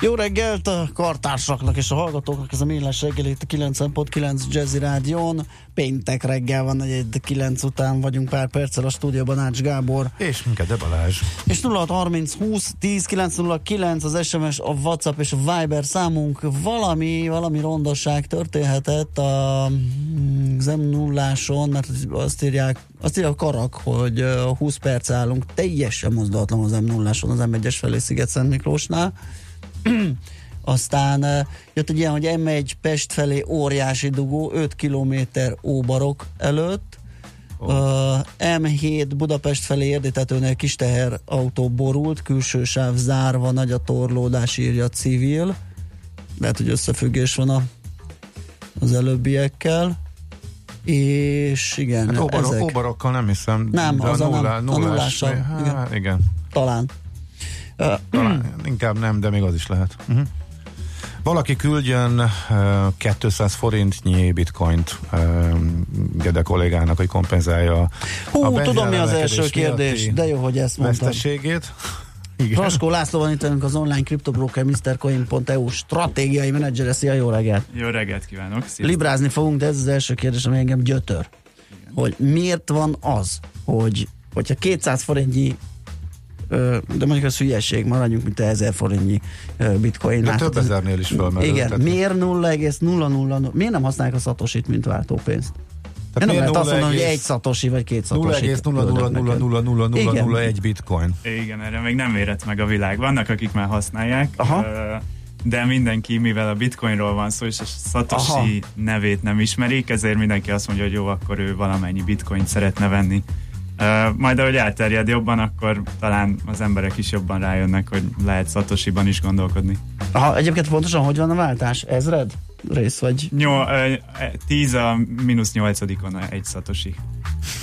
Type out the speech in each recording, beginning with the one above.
Jó reggelt a kartársaknak és a hallgatóknak, ez a Millás reggel itt a 90.9 Jazzy Rádión. Péntek reggel van, egy 9 után vagyunk pár perccel a stúdióban Ács Gábor. És minket de Balázs. És 0630 20 10 909 az SMS, a WhatsApp és a Viber számunk. Valami, valami rondosság történhetett a zem nulláson, mert azt írják, azt írják a karak, hogy 20 perc állunk teljesen mozdulatlan az m nulláson az M1-es felé Sziget-Szent Miklósnál aztán jött egy ilyen, hogy M1 Pest felé óriási dugó, 5 km óbarok előtt, oh. uh, M7 Budapest felé érdítetőnél kis teher autó borult, külső sáv zárva, nagy a torlódás, írja civil. Lehet, hogy összefüggés van a, az előbbiekkel. És igen, hát óbarok, ezek. Óbarokkal nem hiszem. Nem, az a, nullá, nem, a nullással. Hát, igen. igen. Talán. Talán, inkább nem, de még az is lehet. Uh-huh. Valaki küldjön uh, 200 forintnyi bitcoint uh, Gede kollégának, hogy kompenzálja Hú, a tudom mi az első kérdés, de jó, hogy ezt mondtam. Veszteségét. Igen. Raskó László van itt az online kriptobroker MrCoin.eu stratégiai menedzsere. Szia, jó reggelt! Jó reggelt kívánok! Sziasztok. Librázni fogunk, de ez az első kérdés, ami engem gyötör. Igen. Hogy miért van az, hogy hogyha 200 forintnyi de mondjuk az hülyeség, maradjunk, mint 1000 forintnyi bitcoin. De hát, több ezernél is fölmerül. Igen, tehát miért 0,000, miért nem használják a szatosit, mint váltópénzt? Tehát nem lehet azt mondani, hogy egy szatosi vagy két szatosi. 0,0000001 bitcoin. Igen, erre még nem érett meg a világ. Vannak, akik már használják. Aha. De mindenki, mivel a bitcoinról van szó, és a Satoshi Aha. nevét nem ismerik, ezért mindenki azt mondja, hogy jó, akkor ő valamennyi bitcoin szeretne venni. Majd ahogy elterjed jobban, akkor talán az emberek is jobban rájönnek, hogy lehet szatosiban is gondolkodni. Aha, egyébként pontosan hogy van a váltás? Ezred rész vagy? Nyol, uh, 10 a mínusz nyolcadikon egy szatosi.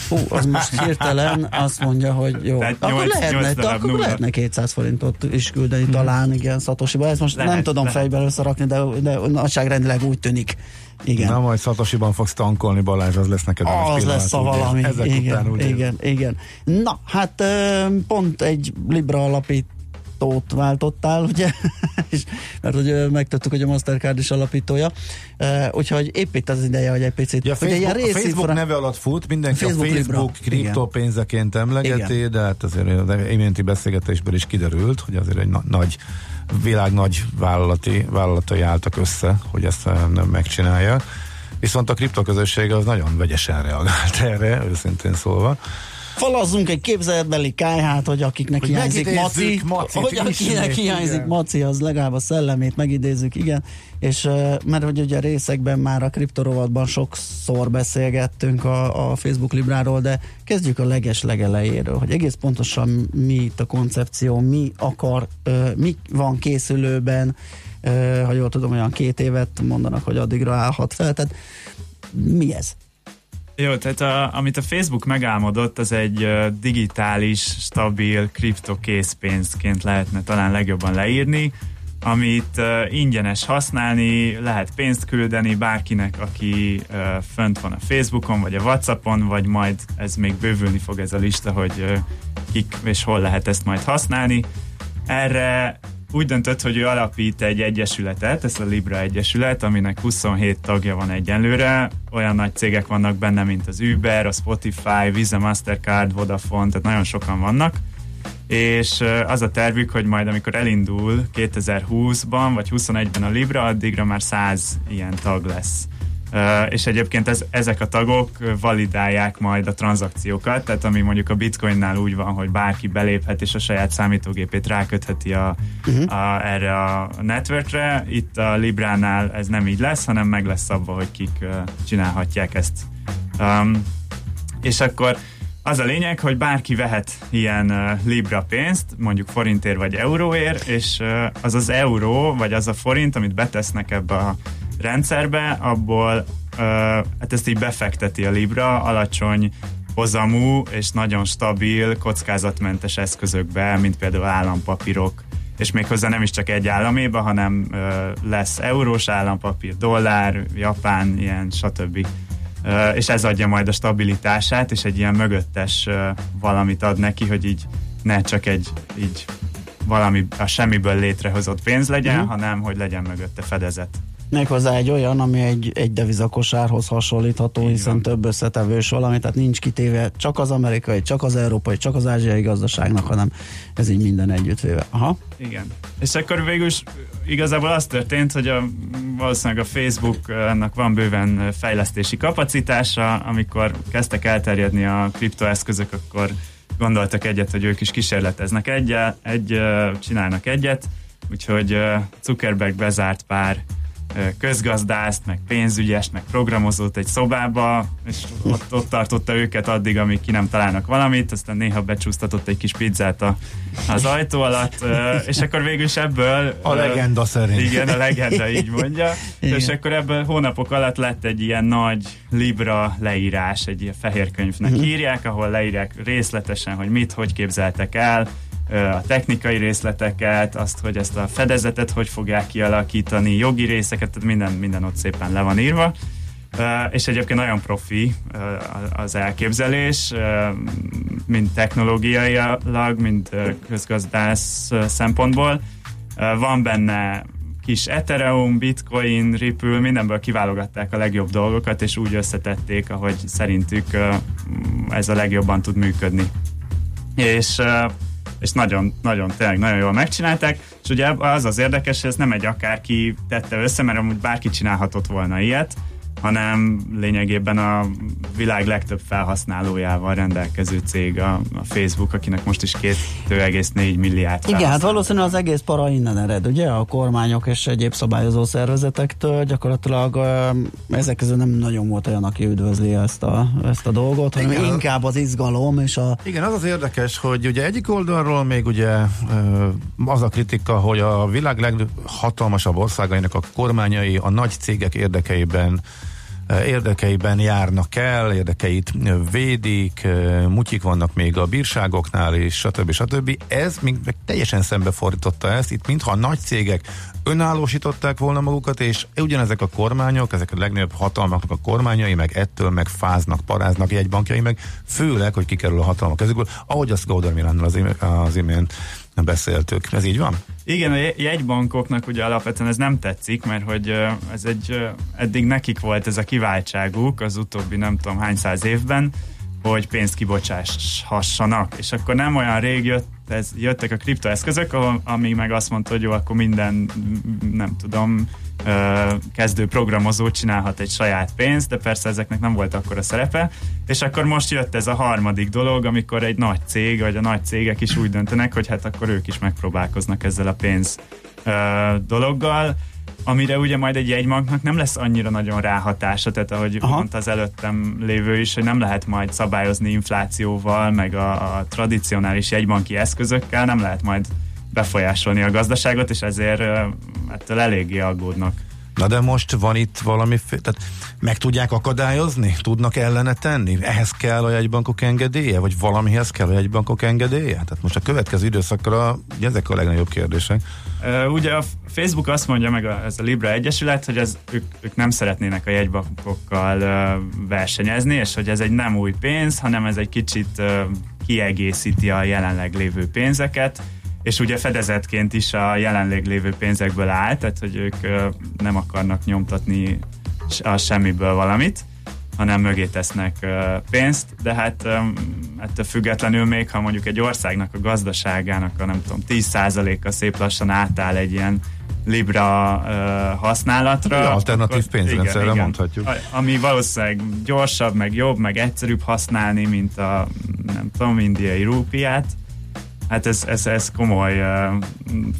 Hú, az most hirtelen azt mondja, hogy jó. Tehát akkor 8, lehetne, 8 akkor nulla. lehetne 200 forintot is küldeni hmm. talán, igen, szatosiba. Ezt most lehet, nem tudom lehet. fejben összerakni, de, de nagyságrendileg úgy tűnik. Igen. Na majd Szatosiban fogsz tankolni, Balázs, az lesz neked Az lesz a valami. Ezek igen, után, ugye? igen, igen. Na, hát pont egy Libra alapít alapítót váltottál, ugye? mert hogy megtudtuk, hogy a Mastercard is alapítója. Úgyhogy épp itt az ideje, hogy egy picit... Ja, Facebook, ugye, a Facebook neve alatt fut, mindenki Facebook a Facebook kriptopénzeként emlegeti, Igen. de hát azért az iménti beszélgetésből is kiderült, hogy azért egy na- nagy világ nagy vállalati, vállalatai álltak össze, hogy ezt nem megcsinálja. Viszont a kriptoközösség az nagyon vegyesen reagált erre, őszintén szólva falazzunk egy képzeletbeli kájhát, hogy akiknek hogy hiányzik maci, hogy akinek hiányzik igen. maci, az legalább a szellemét megidézzük, igen, és mert hogy ugye részekben már a kriptorovatban sokszor beszélgettünk a, a Facebook Libráról, de kezdjük a leges legelejéről, hogy egész pontosan mi itt a koncepció, mi akar, mi van készülőben, ha jól tudom, olyan két évet mondanak, hogy addigra állhat fel, tehát mi ez? Jó, tehát a, amit a Facebook megálmodott, az egy digitális, stabil kriptokészpénzként lehetne talán legjobban leírni, amit uh, ingyenes használni, lehet pénzt küldeni bárkinek, aki uh, fönt van a Facebookon, vagy a Whatsappon, vagy majd ez még bővülni fog ez a lista, hogy uh, kik és hol lehet ezt majd használni. Erre úgy döntött, hogy ő alapít egy egyesületet, ez a Libra Egyesület, aminek 27 tagja van egyenlőre. Olyan nagy cégek vannak benne, mint az Uber, a Spotify, Visa, Mastercard, Vodafone, tehát nagyon sokan vannak. És az a tervük, hogy majd amikor elindul 2020-ban vagy 21-ben a Libra, addigra már 100 ilyen tag lesz és egyébként ez, ezek a tagok validálják majd a tranzakciókat, tehát ami mondjuk a bitcoinnál úgy van, hogy bárki beléphet és a saját számítógépét rákötheti a, uh-huh. a, erre a networkre, itt a Libránál ez nem így lesz, hanem meg lesz abba, hogy kik csinálhatják ezt. Um, és akkor az a lényeg, hogy bárki vehet ilyen uh, Libra pénzt, mondjuk forintért vagy euróért, és uh, az az euró, vagy az a forint, amit betesznek ebbe a rendszerbe, abból hát ezt így befekteti a Libra, alacsony hozamú és nagyon stabil, kockázatmentes eszközökbe, mint például állampapírok, és méghozzá nem is csak egy államéba, hanem lesz eurós állampapír, dollár, japán, ilyen, stb. És ez adja majd a stabilitását, és egy ilyen mögöttes valamit ad neki, hogy így ne csak egy így valami a semmiből létrehozott pénz legyen, uh-huh. hanem hogy legyen mögötte fedezet. Méghozzá egy olyan, ami egy, egy devizakosárhoz hasonlítható, Így hiszen van. több összetevős valami, tehát nincs kitéve csak az amerikai, csak az európai, csak az ázsiai gazdaságnak, hanem ez így minden együttvéve. Aha. Igen. És akkor végül is igazából az történt, hogy a, valószínűleg a Facebook-nak van bőven fejlesztési kapacitása, amikor kezdtek elterjedni a kriptoeszközök, akkor gondoltak egyet, hogy ők is kísérleteznek egyet, egy, csinálnak egyet, úgyhogy Zuckerberg bezárt pár közgazdászt, meg pénzügyest, meg programozót egy szobába, és ott, ott tartotta őket addig, amíg ki nem találnak valamit, aztán néha becsúsztatott egy kis pizzát a, az ajtó alatt, és akkor végül is ebből... A legenda szerint. Igen, a legenda így mondja. Igen. És akkor ebből hónapok alatt lett egy ilyen nagy Libra leírás, egy ilyen fehér könyvnek uh-huh. írják, ahol leírják részletesen, hogy mit, hogy képzeltek el, a technikai részleteket, azt, hogy ezt a fedezetet hogy fogják kialakítani, jogi részeket, tehát minden, minden ott szépen le van írva. És egyébként nagyon profi az elképzelés, mind technológiailag, mind közgazdász szempontból. Van benne kis Ethereum, Bitcoin, Ripple, mindenből kiválogatták a legjobb dolgokat, és úgy összetették, ahogy szerintük ez a legjobban tud működni. És és nagyon, nagyon, tényleg nagyon jól megcsinálták, és ugye az az érdekes, hogy ez nem egy akárki tette össze, mert amúgy bárki csinálhatott volna ilyet, hanem lényegében a világ legtöbb felhasználójával rendelkező cég a, a Facebook, akinek most is 2,4 milliárd. Igen, hát valószínűleg az egész para innen ered, ugye? A kormányok és egyéb szabályozó szervezetektől gyakorlatilag ezek közül nem nagyon volt olyan, aki üdvözli ezt a, ezt a dolgot, hanem Igen, inkább az izgalom és a... Igen, az az érdekes, hogy ugye egyik oldalról még ugye az a kritika, hogy a világ leghatalmasabb országainak a kormányai a nagy cégek érdekeiben érdekeiben járnak el, érdekeit védik, mutyik vannak még a bírságoknál, és stb. stb. Ez még teljesen szembefordította ezt, itt mintha a nagy cégek önállósították volna magukat, és ugyanezek a kormányok, ezek a legnagyobb hatalmaknak a kormányai, meg ettől meg fáznak, paráznak jegybankjai, meg főleg, hogy kikerül a hatalmak kezükből, ahogy azt Gauder Milánnal az, az imént beszéltük. Ez így van? Igen, a jegybankoknak ugye alapvetően ez nem tetszik, mert hogy ez egy, eddig nekik volt ez a kiváltságuk az utóbbi nem tudom hány száz évben, hogy pénzt kibocsáshassanak. És akkor nem olyan rég jött, ez, jöttek a kriptoeszközök, ami meg azt mondta, hogy jó, akkor minden, nem tudom, kezdő programozó csinálhat egy saját pénzt, de persze ezeknek nem volt akkor a szerepe, és akkor most jött ez a harmadik dolog, amikor egy nagy cég, vagy a nagy cégek is úgy döntenek, hogy hát akkor ők is megpróbálkoznak ezzel a pénz dologgal, amire ugye majd egy jegybanknak nem lesz annyira nagyon ráhatása, tehát ahogy Aha. mondta az előttem lévő is, hogy nem lehet majd szabályozni inflációval, meg a, a tradicionális jegybanki eszközökkel, nem lehet majd befolyásolni a gazdaságot, és ezért ettől eléggé aggódnak. Na de most van itt valami, tehát meg tudják akadályozni? Tudnak ellene tenni? Ehhez kell a jegybankok engedélye? Vagy valamihez kell a jegybankok engedélye? Tehát most a következő időszakra ugye ezek a legnagyobb kérdések. Ugye a Facebook azt mondja meg a, ez a Libra Egyesület, hogy ez, ők, ők nem szeretnének a jegybankokkal versenyezni, és hogy ez egy nem új pénz, hanem ez egy kicsit kiegészíti a jelenleg lévő pénzeket, és ugye fedezetként is a jelenleg lévő pénzekből áll, tehát hogy ők nem akarnak nyomtatni a semmiből valamit, hanem mögé tesznek pénzt, de hát ettől függetlenül még, ha mondjuk egy országnak a gazdaságának a nem tudom, 10%-a szép lassan átáll egy ilyen Libra uh, használatra. Ja, alternatív pénzrendszerre mondhatjuk. Ami valószínűleg gyorsabb, meg jobb, meg egyszerűbb használni, mint a nem tudom, indiai rúpiát, Hát ez, ez, ez komoly uh,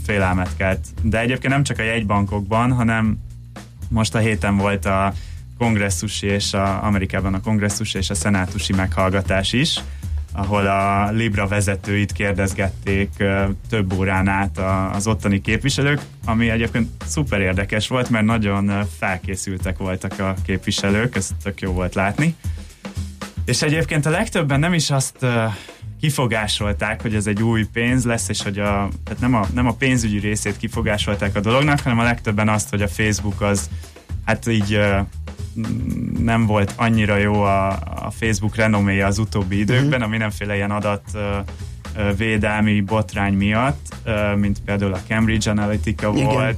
félelmet kelt. De egyébként nem csak a jegybankokban, hanem most a héten volt a kongresszusi és a, Amerikában a kongresszusi és a szenátusi meghallgatás is, ahol a Libra vezetőit kérdezgették több órán át az ottani képviselők, ami egyébként szuper érdekes volt, mert nagyon felkészültek voltak a képviselők, ez tök jó volt látni. És egyébként a legtöbben nem is azt kifogásolták, hogy ez egy új pénz lesz, és hogy a, tehát nem, a, nem a pénzügyi részét kifogásolták a dolognak, hanem a legtöbben azt, hogy a Facebook az hát így nem volt annyira jó a, a Facebook renoméja az utóbbi időkben, uh-huh. a mindenféle ilyen adat védelmi botrány miatt, mint például a Cambridge Analytica Igen. volt,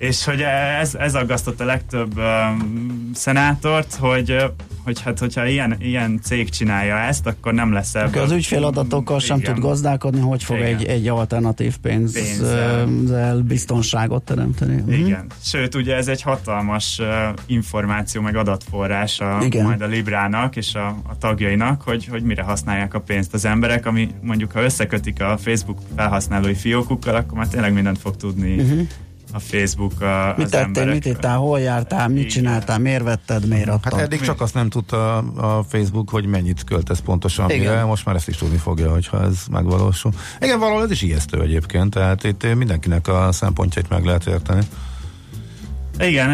és hogy ez, ez aggasztott a legtöbb um, szenátort, hogy, hogy hát, hogyha ilyen, ilyen cég csinálja ezt, akkor nem lesz ebből. Az ügyféladatokkal sem tud gazdálkodni, hogy fog egy, egy alternatív pénzzel biztonságot teremteni. Mhm. Igen. Uh-huh. Sőt, ugye ez egy hatalmas uh, információ meg adatforrás a, Igen. majd a Librának és a, a tagjainak, hogy, hogy mire használják a pénzt az emberek, ami mondjuk ha összekötik a Facebook felhasználói fiókukkal, akkor már tényleg mindent fog tudni uh-huh a Facebook a, Mit az tettél, emberek. mit ittál, hol jártál, mit Igen. csináltál, miért vetted, miért adtad? Hát eddig csak azt nem tudta a Facebook, hogy mennyit költesz pontosan Igen. mire, most már ezt is tudni fogja, hogyha ez megvalósul. Igen, valahol ez is ijesztő egyébként, tehát itt mindenkinek a szempontjait meg lehet érteni. Igen,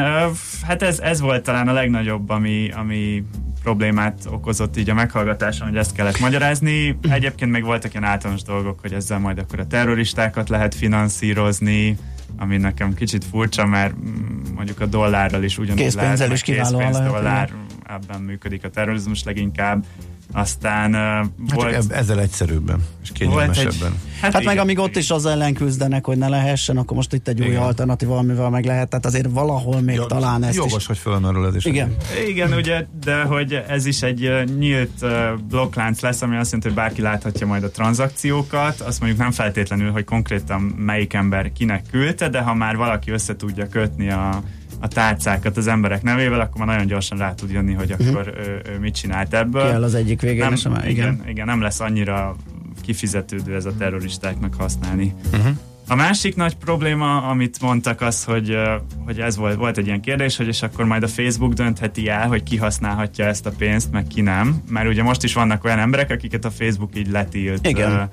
hát ez, ez volt talán a legnagyobb, ami, ami problémát okozott így a meghallgatáson, hogy ezt kellett magyarázni. Egyébként még voltak ilyen általános dolgok, hogy ezzel majd akkor a terroristákat lehet finanszírozni, ami nekem kicsit furcsa, mert mm, mondjuk a dollárral is ugyanúgy lehet, is lehet. dollár, ebben működik a terrorizmus leginkább. Aztán uh, hát volt... Csak ezzel egyszerűbben és kényelmesebben. Egy, hát, hát igen, meg amíg ott is az ellen küzdenek, hogy ne lehessen, akkor most itt egy igen. új alternatív, amivel meg lehet. Tehát azért valahol még Jó, talán ezt Jogos, is... hogy fölmerül ez is. Igen. Igen, ugye, de hogy ez is egy nyílt uh, blokklánc lesz, ami azt jelenti, hogy bárki láthatja majd a tranzakciókat. Azt mondjuk nem feltétlenül, hogy konkrétan melyik ember kinek küldte, de ha már valaki össze tudja kötni a a tárcákat az emberek nevével, akkor már nagyon gyorsan rá tud jönni, hogy mhm. akkor uh-huh. ő, ő mit csinált ebből. Ki az egyik végén, nem, sem, igen. igen. Igen, nem lesz annyira kifizetődő ez a terroristáknak használni. Uh-huh. A másik nagy probléma, amit mondtak, az, hogy, hogy ez volt, volt egy ilyen kérdés, hogy és akkor majd a Facebook döntheti el, hogy ki használhatja ezt a pénzt, meg ki nem. Mert ugye most is vannak olyan emberek, akiket a Facebook így letilt. Igen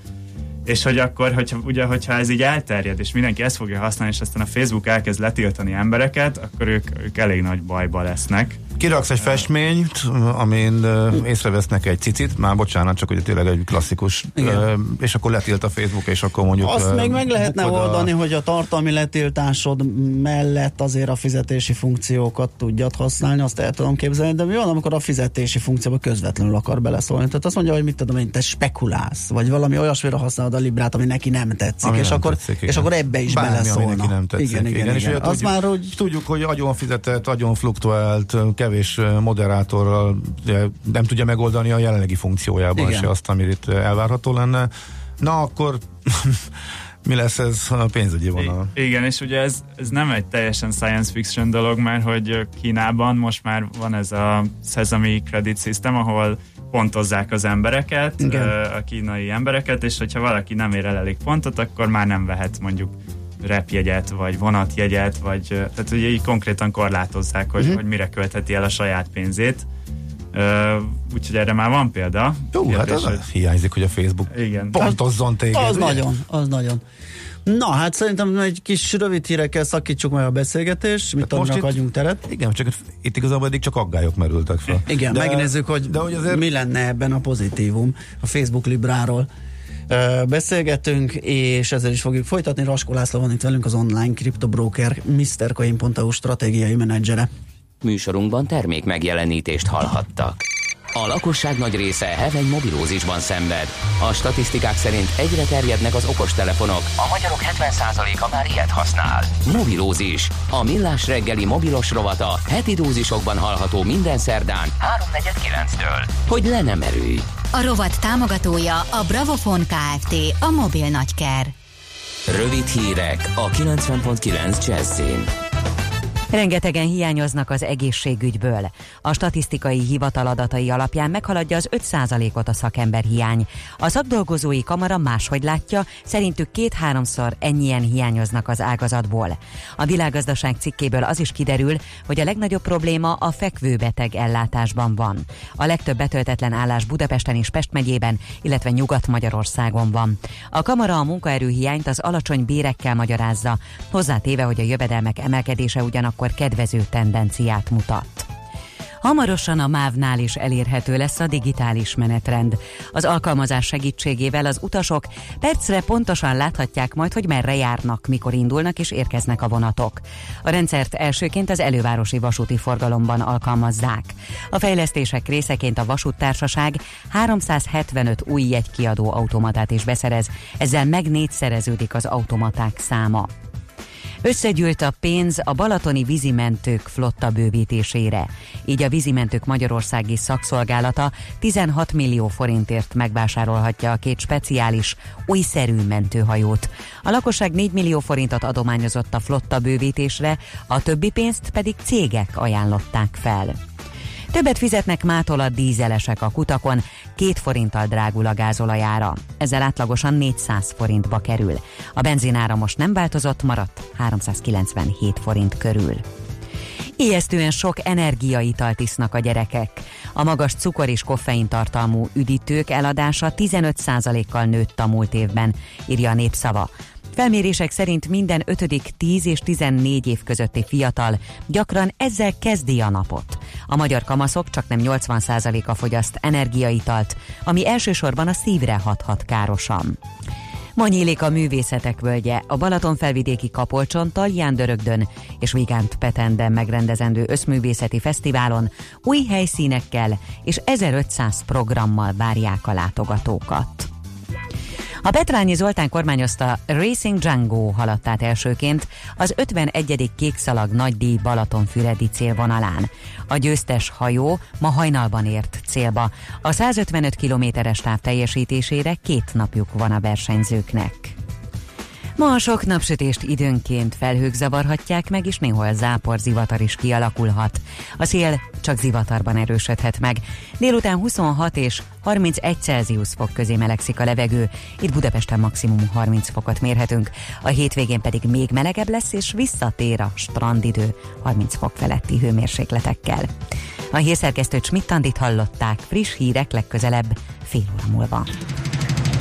és hogy akkor, hogyha, ugye, hogyha ez így elterjed, és mindenki ezt fogja használni, és aztán a Facebook elkezd letiltani embereket, akkor ők, ők elég nagy bajba lesznek. Kiraksz egy festményt, amin észrevesznek egy cicit, már bocsánat, csak ugye tényleg egy klasszikus, Igen. és akkor letilt a Facebook, és akkor mondjuk... Azt még meg lehetne oldani, a... hogy a tartalmi letiltásod mellett azért a fizetési funkciókat tudjad használni, azt el tudom képzelni, de mi van, amikor a fizetési funkcióba közvetlenül akar beleszólni? Tehát azt mondja, hogy mit tudom én, te spekulálsz, vagy valami olyasmire használod a librát, ami neki nem tetszik, ami és, nem akkor, tetszik, és akkor ebbe is Bármi, beleszólna. Ami neki nem tetszik. Igen, igen, igen. igen. igen. És az tudjuk, már, hogy... tudjuk, hogy agyon fizetett, agyon fluktuált, kevés moderátorral nem tudja megoldani a jelenlegi funkciójában Igen. se azt, amit itt elvárható lenne. Na akkor mi lesz ez a pénzügyi vonal? Igen, és ugye ez, ez nem egy teljesen science fiction dolog, mert hogy Kínában most már van ez a Sesame Credit System, ahol pontozzák az embereket, Igen. a kínai embereket, és hogyha valaki nem ér el elég pontot, akkor már nem vehet mondjuk repjegyet, vagy vonatjegyet, vagy tehát ugye így konkrétan korlátozzák, hogy, uh-huh. hogy mire költheti el a saját pénzét. Uh, úgyhogy erre már van példa. Jó, hát az hogy... hiányzik, hogy a Facebook Igen. pontozzon téged. Az ugye? nagyon, az nagyon. Na, hát szerintem egy kis rövid hírekkel szakítsuk meg a beszélgetést, mit most itt, adjunk teret. Igen, csak itt igazából eddig csak aggályok merültek fel. Igen, de, megnézzük, hogy, de hogy azért... mi lenne ebben a pozitívum a Facebook Libráról beszélgetünk, és ezzel is fogjuk folytatni. Raskó László van itt velünk, az online kriptobroker MrCoin.eu stratégiai menedzsere. Műsorunkban termék megjelenítést hallhattak. A lakosság nagy része heveny mobilózisban szenved. A statisztikák szerint egyre terjednek az okostelefonok. A magyarok 70%-a már ilyet használ. Mobilózis. A millás reggeli mobilos rovata heti dózisokban hallható minden szerdán 3.49-től. Hogy le nem erőj. A rovat támogatója a Bravofon Kft. A mobil nagyker. Rövid hírek a 90.9 Jazzin. Rengetegen hiányoznak az egészségügyből. A statisztikai hivatal adatai alapján meghaladja az 5%-ot a szakember hiány. A szakdolgozói kamara máshogy látja, szerintük két-háromszor ennyien hiányoznak az ágazatból. A világgazdaság cikkéből az is kiderül, hogy a legnagyobb probléma a fekvőbeteg ellátásban van. A legtöbb betöltetlen állás Budapesten és Pest megyében, illetve Nyugat-Magyarországon van. A kamara a munkaerőhiányt az alacsony bérekkel magyarázza, hozzátéve, hogy a jövedelmek emelkedése ugyanakkor akkor kedvező tendenciát mutat. Hamarosan a MÁV-nál is elérhető lesz a digitális menetrend. Az alkalmazás segítségével az utasok percre pontosan láthatják majd, hogy merre járnak, mikor indulnak és érkeznek a vonatok. A rendszert elsőként az elővárosi vasúti forgalomban alkalmazzák. A fejlesztések részeként a vasúttársaság 375 új jegykiadó automatát is beszerez, ezzel meg négyszereződik az automaták száma. Összegyűlt a pénz a balatoni vízimentők flotta bővítésére. Így a vízimentők Magyarországi szakszolgálata 16 millió forintért megvásárolhatja a két speciális, újszerű mentőhajót. A lakosság 4 millió forintot adományozott a flotta bővítésre, a többi pénzt pedig cégek ajánlották fel. Többet fizetnek mától a dízelesek a kutakon, két forinttal drágul a gázolajára. Ezzel átlagosan 400 forintba kerül. A benzinára most nem változott, maradt 397 forint körül. Ijesztően sok energiaitalt isznak a gyerekek. A magas cukor és koffein tartalmú üdítők eladása 15%-kal nőtt a múlt évben, írja a népszava. Felmérések szerint minden ötödik 10 és 14 év közötti fiatal gyakran ezzel kezdi a napot. A magyar kamaszok csak nem 80%-a fogyaszt energiaitalt, ami elsősorban a szívre hathat károsan. Ma nyílik a művészetek völgye, a Balaton felvidéki Kapolcson, Talján Dörögdön és Vigánt Petenden megrendezendő összművészeti fesztiválon új helyszínekkel és 1500 programmal várják a látogatókat. A Petrányi Zoltán kormányozta Racing Django haladt át elsőként az 51. kékszalag nagydíj Balatonfüredi célvonalán. A győztes hajó ma hajnalban ért célba. A 155 kilométeres táv teljesítésére két napjuk van a versenyzőknek. Ma a sok napsütést időnként felhők zavarhatják meg, és néhol zápor zivatar is kialakulhat. A szél csak zivatarban erősödhet meg. Délután 26 és 31 Celsius fok közé melegszik a levegő, itt Budapesten maximum 30 fokot mérhetünk, a hétvégén pedig még melegebb lesz, és visszatér a strandidő 30 fok feletti hőmérsékletekkel. A hírszerkesztőt Schmidt hallották, friss hírek legközelebb fél óra múlva.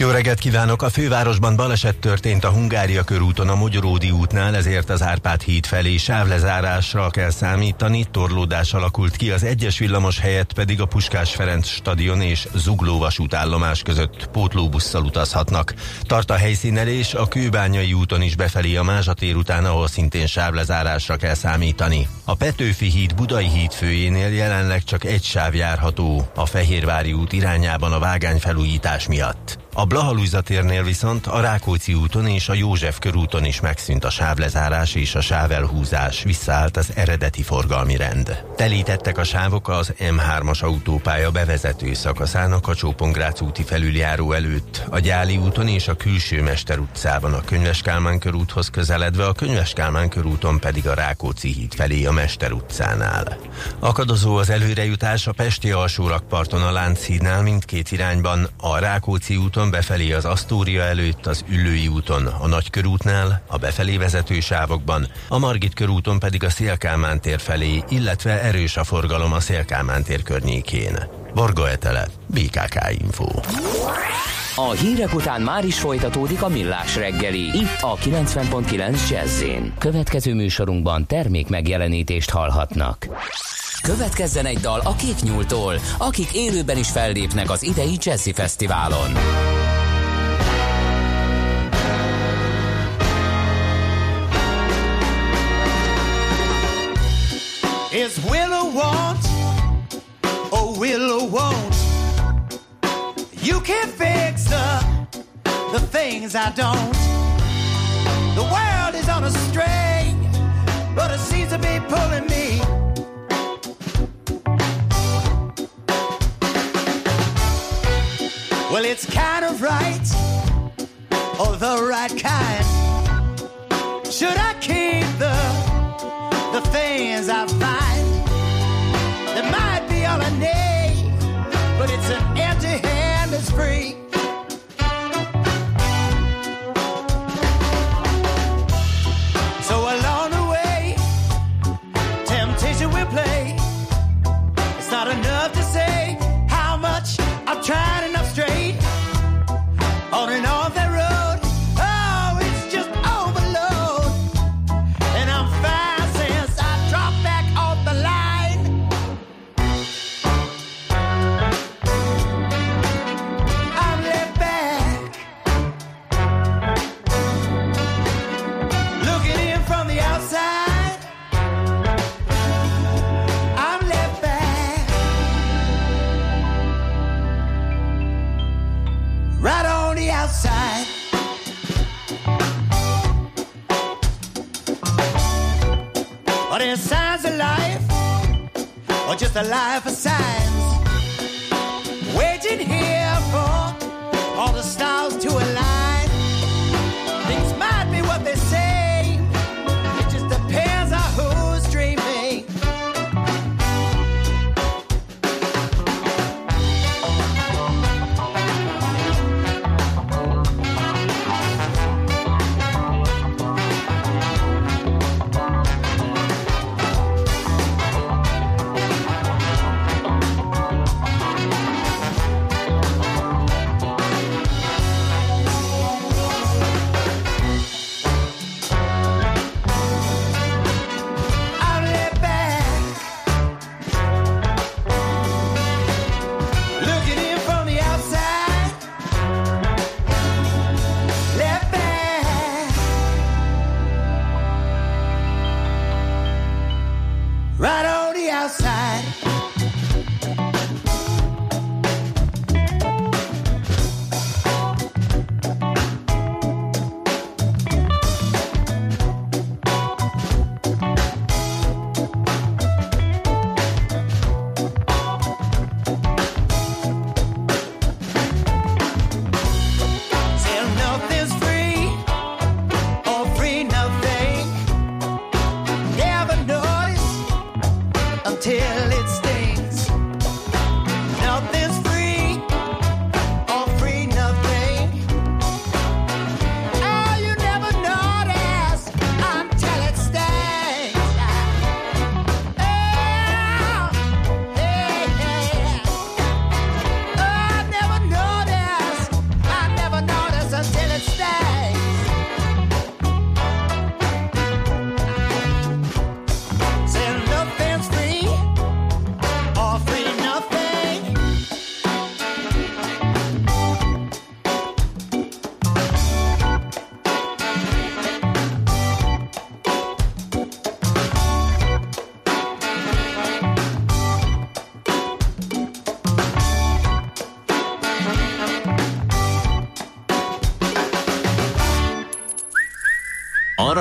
jó reggelt kívánok! A fővárosban baleset történt a Hungária körúton a Mogyoródi útnál, ezért az Árpád híd felé sávlezárásra kell számítani. Torlódás alakult ki, az egyes villamos helyett pedig a Puskás Ferenc stadion és Zugló vasútállomás között pótlóbusszal utazhatnak. Tart a helyszínelés a Kőbányai úton is befelé a Mázsatér után, ahol szintén sávlezárásra kell számítani. A Petőfi híd Budai híd főjénél jelenleg csak egy sáv járható, a Fehérvári út irányában a vágányfelújítás miatt. A Blahalújza térnél viszont a Rákóczi úton és a József körúton is megszűnt a sávlezárás és a sávelhúzás, visszaállt az eredeti forgalmi rend. Telítettek a sávok az M3-as autópálya bevezető szakaszán a kacsó úti felüljáró előtt, a Gyáli úton és a Külső Mester utcában a Könyves Kálmán körúthoz közeledve, a Könyves Kálmán körúton pedig a Rákóczi híd felé a Mester utcánál. Akadozó az előrejutás a Pesti alsórakparton a Lánchídnál mindkét irányban, a Rákóczi úton befelé az Asztória előtt, az Üllői úton, a Nagykörútnál, a befelé vezető sávokban, a Margit körúton pedig a Szélkálmán tér felé, illetve erős a forgalom a Szélkálmán tér környékén. Varga Etele, BKK Info. A hírek után már is folytatódik a millás reggeli, itt a 90.9 jazz Következő műsorunkban termék megjelenítést hallhatnak. Következzen egy dal a Kék Nyúltól, akik élőben is fellépnek az idei Jazzy Fesztiválon. Is Willow want, oh Willow won't. You can't fix the, the things I don't. The world is on a string But it seems to be pulling me. Well, it's kind of right or the right kind. Should I keep the the things I a life of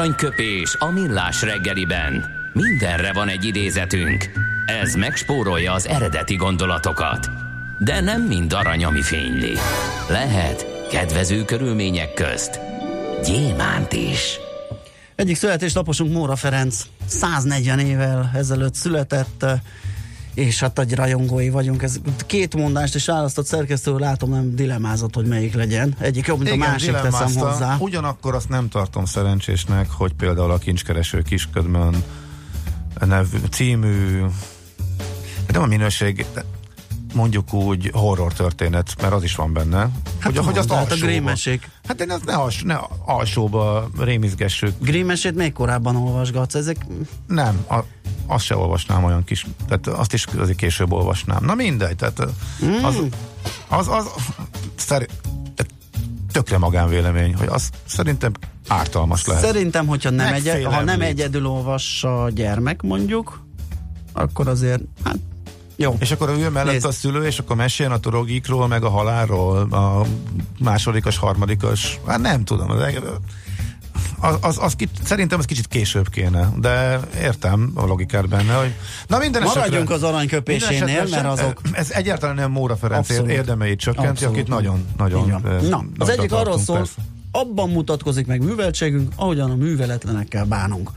Aranyköpés a millás reggeliben. Mindenre van egy idézetünk. Ez megspórolja az eredeti gondolatokat. De nem mind arany, ami fényli. Lehet kedvező körülmények közt gyémánt is. Egyik születésnaposunk Móra Ferenc 140 évvel ezelőtt született, és hát egy rajongói vagyunk. Ez két mondást is választott szerkesztő, látom nem dilemázott, hogy melyik legyen. Egyik jobb, mint a másik teszem hozzá. Ugyanakkor azt nem tartom szerencsésnek, hogy például a kincskereső kisködmön nevű című nem a minőség, de mondjuk úgy horror történet, mert az is van benne. Hát hogy, van, hogy azt tehát a grémeség. Hát de ne, als, ne alsóba rémizgessük. Grémesét még korábban olvasgatsz, ezek Nem, a, azt se olvasnám olyan kis, tehát azt is azért később olvasnám. Na mindegy, tehát Mm. az, az, az szerint, tökre magánvélemény, hogy az szerintem ártalmas lehet. Szerintem, hogyha nem, egy, ha nem egyedül olvassa a gyermek mondjuk, akkor azért, hát jó. És akkor ő mellett Nézd. a szülő, és akkor meséljen a torogikról, meg a halálról, a másodikas, harmadikas, hát nem tudom, az, az, az, kicsit, szerintem az kicsit később kéne, de értem a logikát benne, hogy na minden Maradjunk esetre, az aranyköpésénél, mert azok Ez egyáltalán nem Móra Ferenc Abszolút. érdemeit csökkenti, Abszolút. akit nagyon, nagyon eh, Na, az egyik arról szól, persze. abban mutatkozik meg műveltségünk, ahogyan a műveletlenekkel bánunk.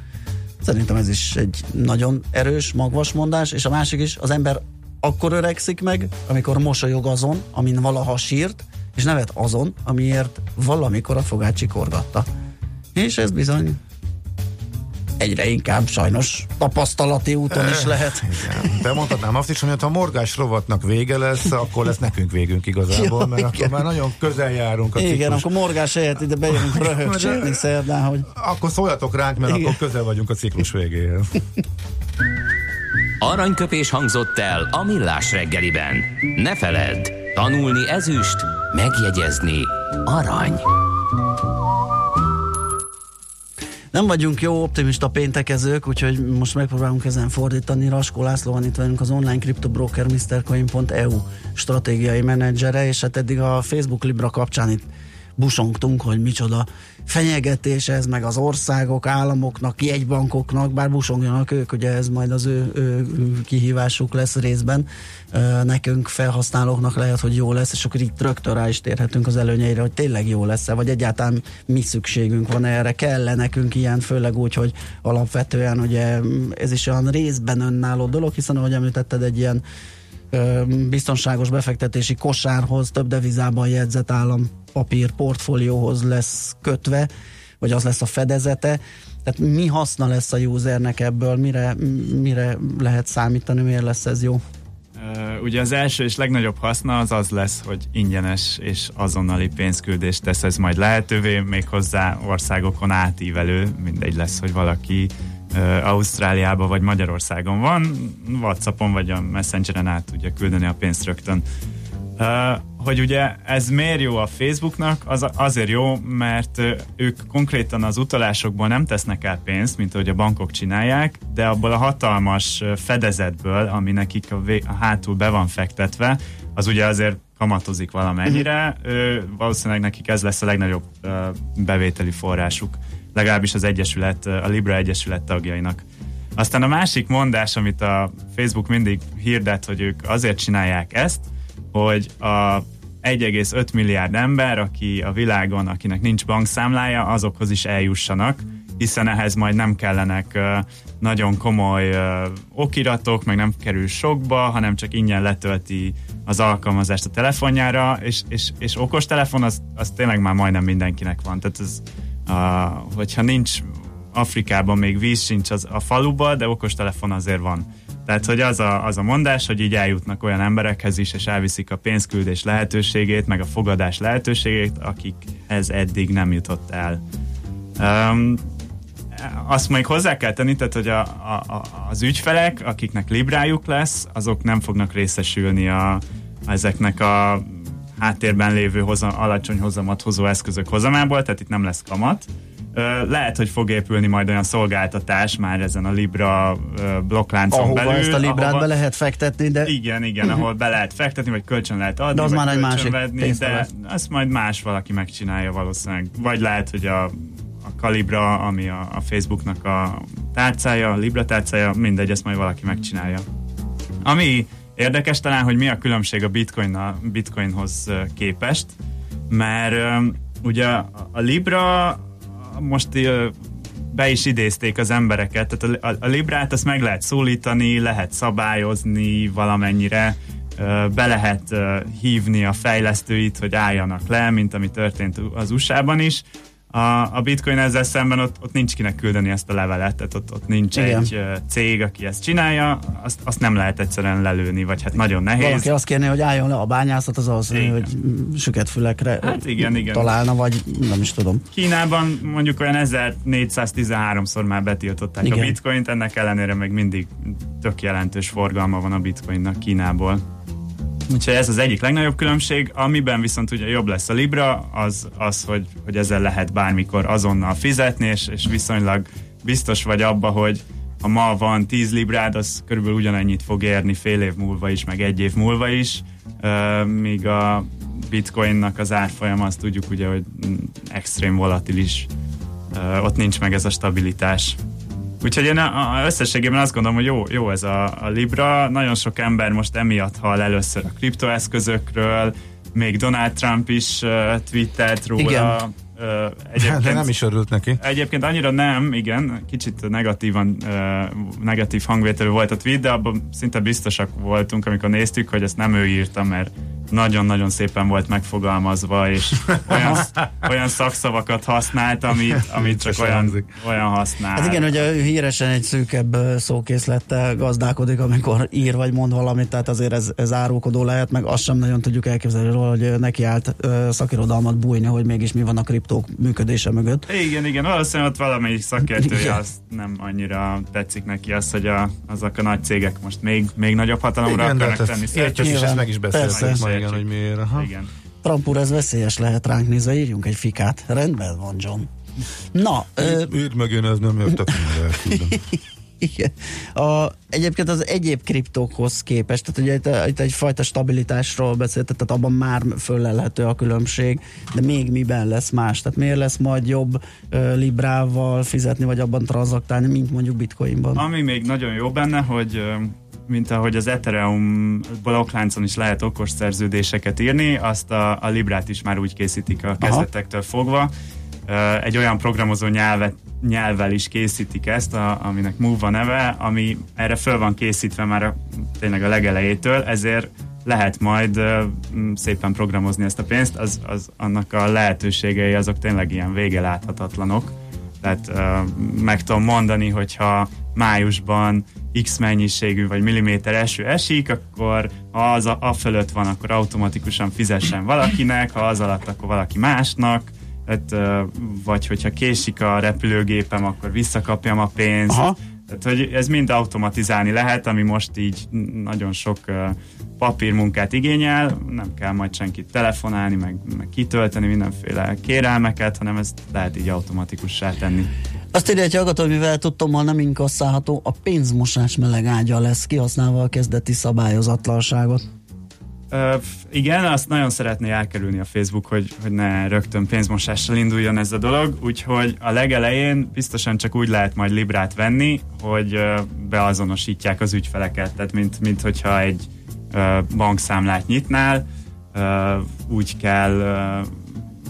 Szerintem ez is egy nagyon erős, magvas mondás, és a másik is, az ember akkor öregszik meg, amikor mosolyog azon, amin valaha sírt, és nevet azon, amiért valamikor a fogát csikorgatta. És ez bizony egyre inkább sajnos tapasztalati úton is lehet. Igen. De mondhatnám azt is, hogy ha a morgás rovatnak vége lesz, akkor lesz nekünk végünk igazából, Jó, mert igen. akkor már nagyon közel járunk a Igen, ciklus. akkor morgás helyett ide bejönünk röhögcsélni szerdán, hogy... Akkor szóljatok ránk, mert igen. akkor közel vagyunk a ciklus végéhez. Aranyköpés hangzott el a millás reggeliben. Ne feledd, tanulni ezüst, megjegyezni arany. Nem vagyunk jó optimista péntekezők, úgyhogy most megpróbálunk ezen fordítani. Raskó László van itt velünk az online kriptobroker MrCoin.eu stratégiai menedzsere, és hát eddig a Facebook Libra kapcsán itt busongtunk, hogy micsoda fenyegetés ez, meg az országok, államoknak, jegybankoknak, bár busongjanak ők, ugye ez majd az ő, ő kihívásuk lesz részben, nekünk felhasználóknak lehet, hogy jó lesz, és akkor itt rögtön rá is térhetünk az előnyeire, hogy tényleg jó lesz-e, vagy egyáltalán mi szükségünk van erre, kell nekünk ilyen, főleg úgy, hogy alapvetően ugye ez is olyan részben önálló dolog, hiszen ahogy említetted, egy ilyen biztonságos befektetési kosárhoz, több devizában jegyzett állampapír portfólióhoz lesz kötve, vagy az lesz a fedezete. Tehát mi haszna lesz a usernek ebből, mire, mire lehet számítani, miért lesz ez jó? ugye az első és legnagyobb haszna az az lesz, hogy ingyenes és azonnali pénzküldést tesz ez majd lehetővé, méghozzá országokon átívelő, mindegy lesz, hogy valaki Ausztráliában vagy Magyarországon van, Whatsappon vagy a Messengeren át tudja küldeni a pénzt rögtön. hogy ugye ez miért jó a Facebooknak, az azért jó, mert ők konkrétan az utalásokból nem tesznek el pénzt, mint ahogy a bankok csinálják, de abból a hatalmas fedezetből, ami nekik a, vé- a hátul be van fektetve, az ugye azért kamatozik valamennyire, uh valószínűleg nekik ez lesz a legnagyobb bevételi forrásuk legalábbis az Egyesület, a Libra Egyesület tagjainak. Aztán a másik mondás, amit a Facebook mindig hirdet, hogy ők azért csinálják ezt, hogy a 1,5 milliárd ember, aki a világon, akinek nincs bankszámlája, azokhoz is eljussanak, hiszen ehhez majd nem kellenek nagyon komoly okiratok, meg nem kerül sokba, hanem csak ingyen letölti az alkalmazást a telefonjára, és, és, és okostelefon az, az tényleg már majdnem mindenkinek van. Tehát ez a, hogyha nincs Afrikában még víz sincs az, a faluba, de okostelefon azért van. Tehát, hogy az a, az a mondás, hogy így eljutnak olyan emberekhez is, és elviszik a pénzküldés lehetőségét, meg a fogadás lehetőségét, akikhez eddig nem jutott el. Um, azt még hozzá kell tenni, tehát, hogy a, a, az ügyfelek, akiknek librájuk lesz, azok nem fognak részesülni a, ezeknek a háttérben lévő hozam, alacsony hozamat hozó eszközök hozamából, tehát itt nem lesz kamat. Lehet, hogy fog épülni majd olyan szolgáltatás már ezen a Libra blokkláncon ahova belül. ezt a Librát ahova, be lehet fektetni, de... Igen, igen, uh-huh. ahol be lehet fektetni, vagy kölcsön lehet adni, de az már egy másik venni, de azt majd más valaki megcsinálja valószínűleg. Vagy lehet, hogy a, a Calibra, ami a, a Facebooknak a tárcája, a Libra tárcája, mindegy, ezt majd valaki megcsinálja. Ami Érdekes talán, hogy mi a különbség a bitcoin bitcoinhoz képest, mert ugye a Libra most be is idézték az embereket, tehát a, a, a Librát azt meg lehet szólítani, lehet szabályozni valamennyire, be lehet hívni a fejlesztőit, hogy álljanak le, mint ami történt az USA-ban is, a, a bitcoin ezzel szemben ott, ott nincs kinek küldeni ezt a levelet, tehát ott, ott nincs Igen. egy cég, aki ezt csinálja, azt, azt nem lehet egyszerűen lelőni, vagy hát nagyon nehéz. Valaki azt kérné, hogy álljon le a bányászat, az az, hogy süket fülekre hát igen, igen. találna, vagy nem is tudom. Kínában mondjuk olyan 1413-szor már betiltották igen. a bitcoint, ennek ellenére még mindig tök jelentős forgalma van a bitcoinnak Kínából. Úgyhogy ez az egyik legnagyobb különbség, amiben viszont ugye jobb lesz a Libra, az, az hogy, hogy ezzel lehet bármikor azonnal fizetni, és, és viszonylag biztos vagy abba, hogy ha ma van 10 librád, az körülbelül ugyanannyit fog érni fél év múlva is, meg egy év múlva is, míg a bitcoinnak az árfolyam, azt tudjuk ugye, hogy extrém volatilis, ott nincs meg ez a stabilitás. Úgyhogy én a, a összességében azt gondolom, hogy jó, jó ez a, a Libra. Nagyon sok ember most emiatt hall először a kriptoeszközökről, még Donald Trump is uh, twittert róla. Igen. egyébként, De nem is örült neki. Egyébként annyira nem, igen, kicsit negatívan, negatív hangvételű volt a tweet, de abban szinte biztosak voltunk, amikor néztük, hogy ezt nem ő írta, mert nagyon-nagyon szépen volt megfogalmazva, és olyan, olyan szakszavakat használt, amit, amit csak olyan, olyan használ. Hát igen, hogy ő híresen egy szűkebb szókészlettel gazdálkodik, amikor ír vagy mond valamit, tehát azért ez, ez árulkodó lehet, meg azt sem nagyon tudjuk elképzelni róla, hogy neki állt szakirodalmat bújni, hogy mégis mi van a kriptók működése mögött. Igen, igen, valószínűleg ott valamelyik szakértője azt nem annyira tetszik neki az, hogy a, azok a nagy cégek most még, még nagyobb hatalomra igen, akarnak tenni. Értjük, és ezt meg is beszéltük igen, hogy miért. Aha. Igen. Trump úr, ez veszélyes lehet ránk nézve, írjunk egy fikát. Rendben van, John. Na. Írd meg én, ez nem értek Igen. A, egyébként az egyéb kriptókhoz képest, tehát ugye itt, itt egyfajta stabilitásról beszélt, tehát abban már föllelhető a különbség, de még miben lesz más? Tehát miért lesz majd jobb uh, Librával fizetni, vagy abban tranzaktálni, mint mondjuk Bitcoinban? Ami még nagyon jó benne, hogy mint ahogy az Ethereum blokkláncon is lehet okos szerződéseket írni, azt a, a Librát is már úgy készítik a kezdetektől fogva. Egy olyan programozó nyelvet, nyelvvel is készítik ezt, a, aminek Move a neve, ami erre föl van készítve már a, tényleg a legelejétől, ezért lehet majd szépen programozni ezt a pénzt, az, az annak a lehetőségei azok tényleg ilyen vége láthatatlanok. Tehát uh, meg tudom mondani, hogyha májusban x mennyiségű vagy milliméter eső esik, akkor ha az a, a fölött van, akkor automatikusan fizessen valakinek, ha az alatt, akkor valaki másnak, hát, vagy hogyha késik a repülőgépem, akkor visszakapjam a pénzt. Aha. Tehát, hogy ez mind automatizálni lehet, ami most így nagyon sok papírmunkát igényel, nem kell majd senkit telefonálni, meg, meg kitölteni mindenféle kérelmeket, hanem ezt lehet így automatikussá tenni. Azt írja egy hallgató, hogy mivel tudtommal nem inkasszálható, a pénzmosás meleg ágya lesz, kihasználva a kezdeti szabályozatlanságot. Uh, igen, azt nagyon szeretné elkerülni a Facebook, hogy, hogy ne rögtön pénzmosással induljon ez a dolog, úgyhogy a legelején biztosan csak úgy lehet majd Librát venni, hogy uh, beazonosítják az ügyfeleket, tehát mint, mint hogyha egy bankszámlát nyitnál, úgy kell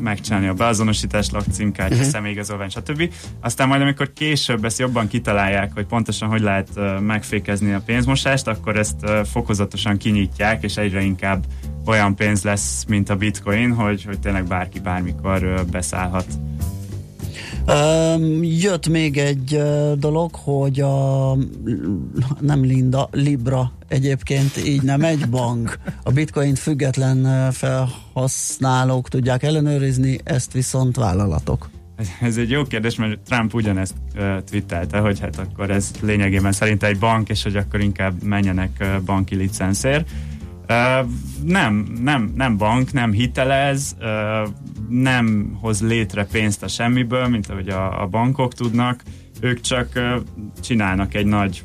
megcsinálni a beazonosítás, lakcímkártya, uh-huh. személyigazolvány, stb. Aztán majd, amikor később ezt jobban kitalálják, hogy pontosan hogy lehet uh, megfékezni a pénzmosást, akkor ezt uh, fokozatosan kinyitják, és egyre inkább olyan pénz lesz, mint a bitcoin, hogy, hogy tényleg bárki bármikor uh, beszállhat Um, jött még egy uh, dolog, hogy a nem Linda, Libra egyébként így nem egy bank. A bitcoint független felhasználók tudják ellenőrizni, ezt viszont vállalatok. Ez egy jó kérdés, mert Trump ugyanezt uh, twittelte, hogy hát akkor ez lényegében szerint egy bank, és hogy akkor inkább menjenek banki licenszért. Nem, nem, nem bank, nem hitelez, uh, nem hoz létre pénzt a semmiből, mint ahogy a, a bankok tudnak, ők csak csinálnak egy nagy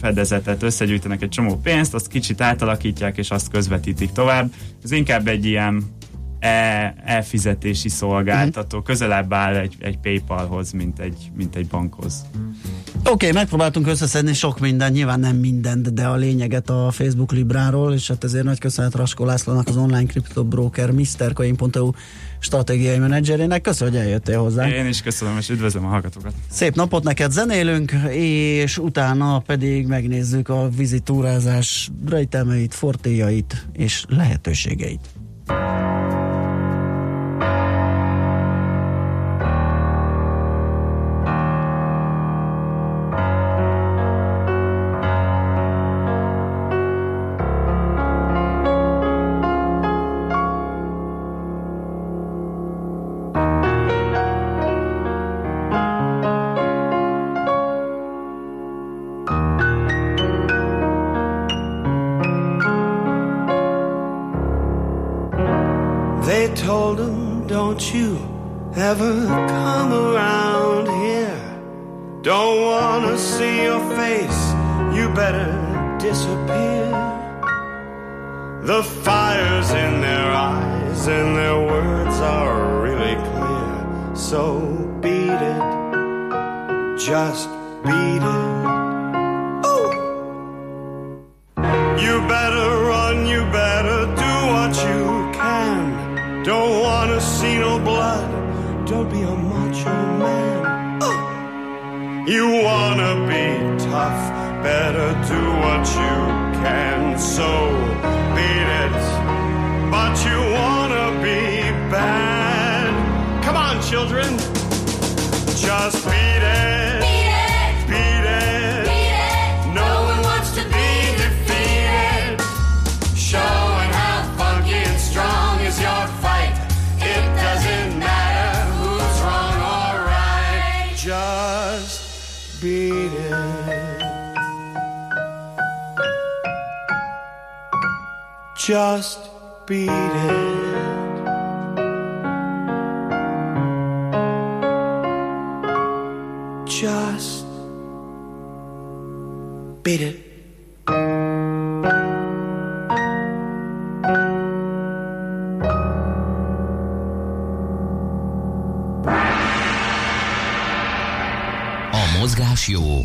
fedezetet, összegyűjtenek egy csomó pénzt, azt kicsit átalakítják, és azt közvetítik tovább. Ez inkább egy ilyen e, e-fizetési szolgáltató, uh-huh. közelebb áll egy, egy PayPalhoz, mint egy, mint egy bankhoz. Oké, okay, megpróbáltunk összeszedni sok minden, nyilván nem mindent, de a lényeget a Facebook Libráról, és hát ezért nagy köszönet Raskó Lászlónak, az online kriptobroker MrCoin.eu stratégiai menedzserének. Köszönöm, hogy eljöttél hozzá. Én is köszönöm, és üdvözlöm a hallgatókat. Szép napot neked zenélünk, és utána pedig megnézzük a vizitúrázás rejtelmeit, fortéjait és lehetőségeit. So beat it, just beat it. Ooh. You better run, you better do what you can. Don't wanna see no blood, don't be a macho man. Ooh. You wanna be tough, better do what you can. So beat it, but you wanna be bad. Children, just beat it. Beat it. Beat it. Beat it. No one wants to be defeated. Showing how funky and strong is your fight. It doesn't matter who's wrong or right. Just beat it. Just beat it. It. A mozgás jó,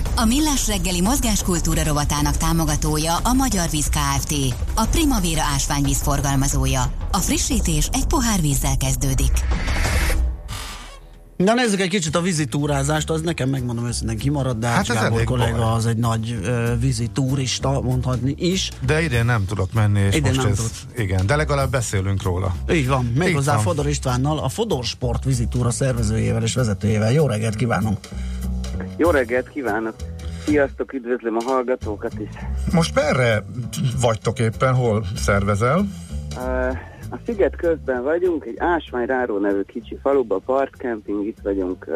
A Millás reggeli mozgáskultúra rovatának támogatója a Magyar Víz Kft. A Primavera ásványvíz forgalmazója. A frissítés egy pohár vízzel kezdődik. Na nézzük egy kicsit a vízitúrázást, az nekem megmondom őszintén kimarad, de hát ez Gábor kollega baj. az egy nagy uh, vízitúrista, mondhatni is. De idén nem tudok menni, és Idén most nem ez, igen, de legalább beszélünk róla. Így van, méghozzá. Fodor Istvánnal, a Fodor Sport vízitúra szervezőjével és vezetőjével. Jó reggelt kívánunk! Jó reggelt kívánok! Sziasztok, üdvözlöm a hallgatókat is! Most merre vagytok éppen, hol szervezel? A sziget közben vagyunk, egy Ásványráró nevű kicsi faluba, partcamping, itt vagyunk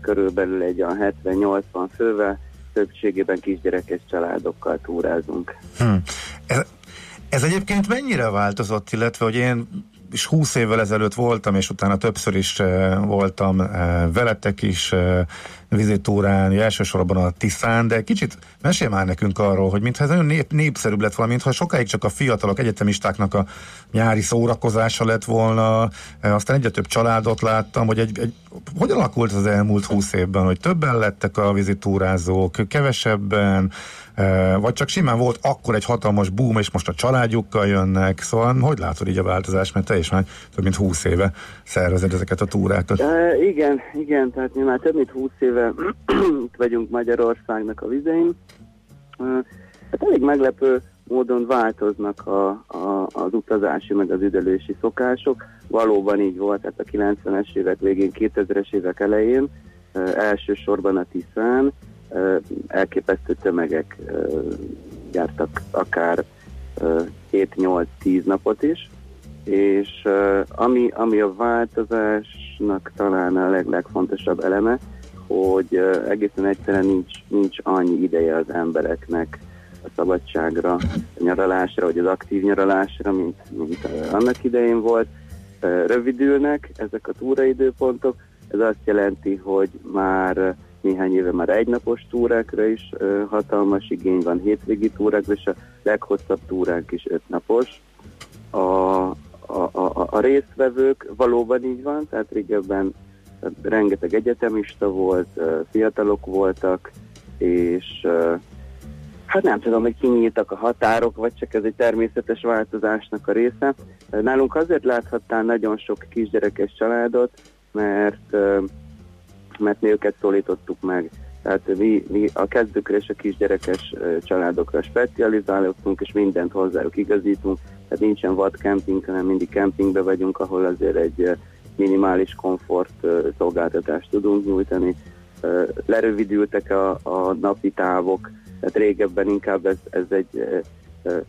körülbelül egy olyan 70-80 fővel, többségében kisgyerekes családokkal túrázunk. Hm. Ez, ez egyébként mennyire változott, illetve hogy én is 20 évvel ezelőtt voltam, és utána többször is uh, voltam uh, veletek is uh, vizitúrán, elsősorban a Tiszán, de kicsit mesélj már nekünk arról, hogy mintha ez nagyon nép, népszerűbb lett volna, mintha sokáig csak a fiatalok, egyetemistáknak a nyári szórakozása lett volna, aztán egyre több családot láttam, hogy egy, egy, hogy alakult az elmúlt 20 évben, hogy többen lettek a vizitúrázók, kevesebben, vagy csak simán volt akkor egy hatalmas boom, és most a családjukkal jönnek, szóval hogy látod így a változást, mert te is már több mint 20 éve szervezed ezeket a túrákat. Uh, igen, igen, tehát mi már több mint 20 éve itt vagyunk Magyarországnak a vizein. Uh, hát elég meglepő módon változnak a, a, az utazási meg az üdelési szokások. Valóban így volt, tehát a 90-es évek végén, 2000-es évek elején, elsősorban a Tiszán, elképesztő tömegek jártak akár uh, 7-8-10 napot is, és ami, ami a változásnak talán a leg, legfontosabb eleme, hogy egészen egyszerűen nincs, nincs annyi ideje az embereknek a szabadságra, a nyaralásra, vagy az aktív nyaralásra, mint, mint annak idején volt. Rövidülnek ezek a túraidőpontok, ez azt jelenti, hogy már néhány éve már egynapos túrákra is hatalmas igény van, hétvégi túrákra, és a leghosszabb túránk is ötnapos. A, a, a, a résztvevők valóban így van, tehát régebben rengeteg egyetemista volt, fiatalok voltak, és hát nem tudom, hogy kinyíltak a határok, vagy csak ez egy természetes változásnak a része. Nálunk azért láthattál nagyon sok kisgyerekes családot, mert, mert mi őket szólítottuk meg. Tehát mi, mi a kezdőkre és a kisgyerekes családokra specializálódtunk, és mindent hozzájuk igazítunk. Tehát nincsen vadkemping, hanem mindig kempingbe vagyunk, ahol azért egy minimális komfort szolgáltatást tudunk nyújtani. Lerövidültek a, a napi távok, tehát régebben inkább ez, ez egy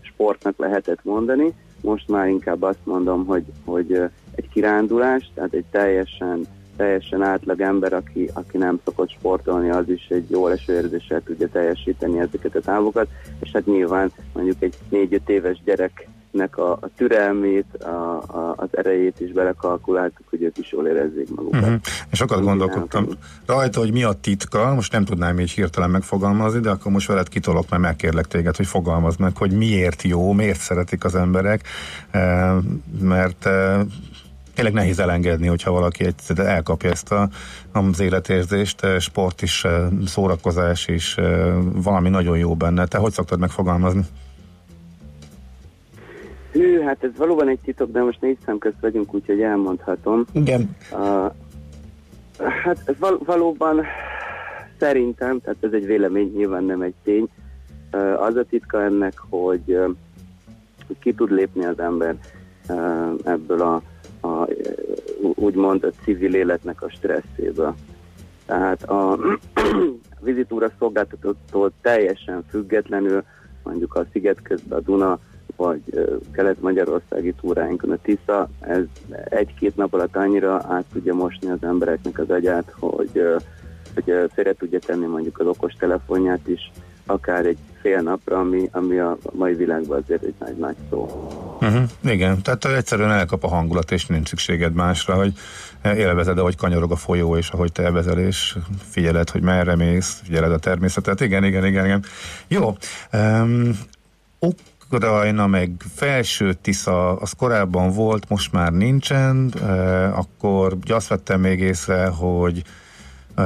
sportnak lehetett mondani, most már inkább azt mondom, hogy, hogy egy kirándulás, tehát egy teljesen, teljesen átlag ember, aki, aki nem szokott sportolni, az is egy jó esőérzéssel tudja teljesíteni ezeket a távokat, és hát nyilván mondjuk egy 4-5 éves gyerek nek a, a türelmét, a, a, az erejét is belekalkuláltuk, hogy ők is jól érezzék magukat. Uh-huh. Sokat gondolkodtam rajta, hogy mi a titka, most nem tudnám így hirtelen megfogalmazni, de akkor most veled kitolok, mert megkérlek téged, hogy fogalmazd meg, hogy miért jó, miért szeretik az emberek, mert tényleg nehéz elengedni, hogyha valaki egyszer elkapja ezt a, az életérzést, eh, sport is, szórakozás is, valami nagyon jó benne. Te hogy szoktad megfogalmazni? Hű, hát ez valóban egy titok, de most négy szem közt vagyunk, úgyhogy elmondhatom. Igen. Uh, hát ez val- valóban szerintem, tehát ez egy vélemény, nyilván nem egy tény, uh, az a titka ennek, hogy, uh, ki tud lépni az ember uh, ebből a, a úgymond a civil életnek a stresszéből. Tehát a vizitúra szolgáltatótól teljesen függetlenül, mondjuk a sziget közben a Duna vagy kelet-magyarországi túráinkon a Tisza, ez egy-két nap alatt annyira át tudja mosni az embereknek az agyát, hogy, hogy félre tudja tenni mondjuk az okos telefonját is, akár egy fél napra, ami, ami a mai világban azért egy nagy-nagy szó. Uh-huh, igen, tehát egyszerűen elkap a hangulat, és nincs szükséged másra, hogy élvezed, ahogy kanyorog a folyó, és ahogy te elvezel, és figyeled, hogy merre mész, figyeled a természetet. Igen, igen, igen, igen. Jó. Um, Ukrajna meg felső Tisza, az korábban volt, most már nincsen, e, akkor azt vettem még észre, hogy e,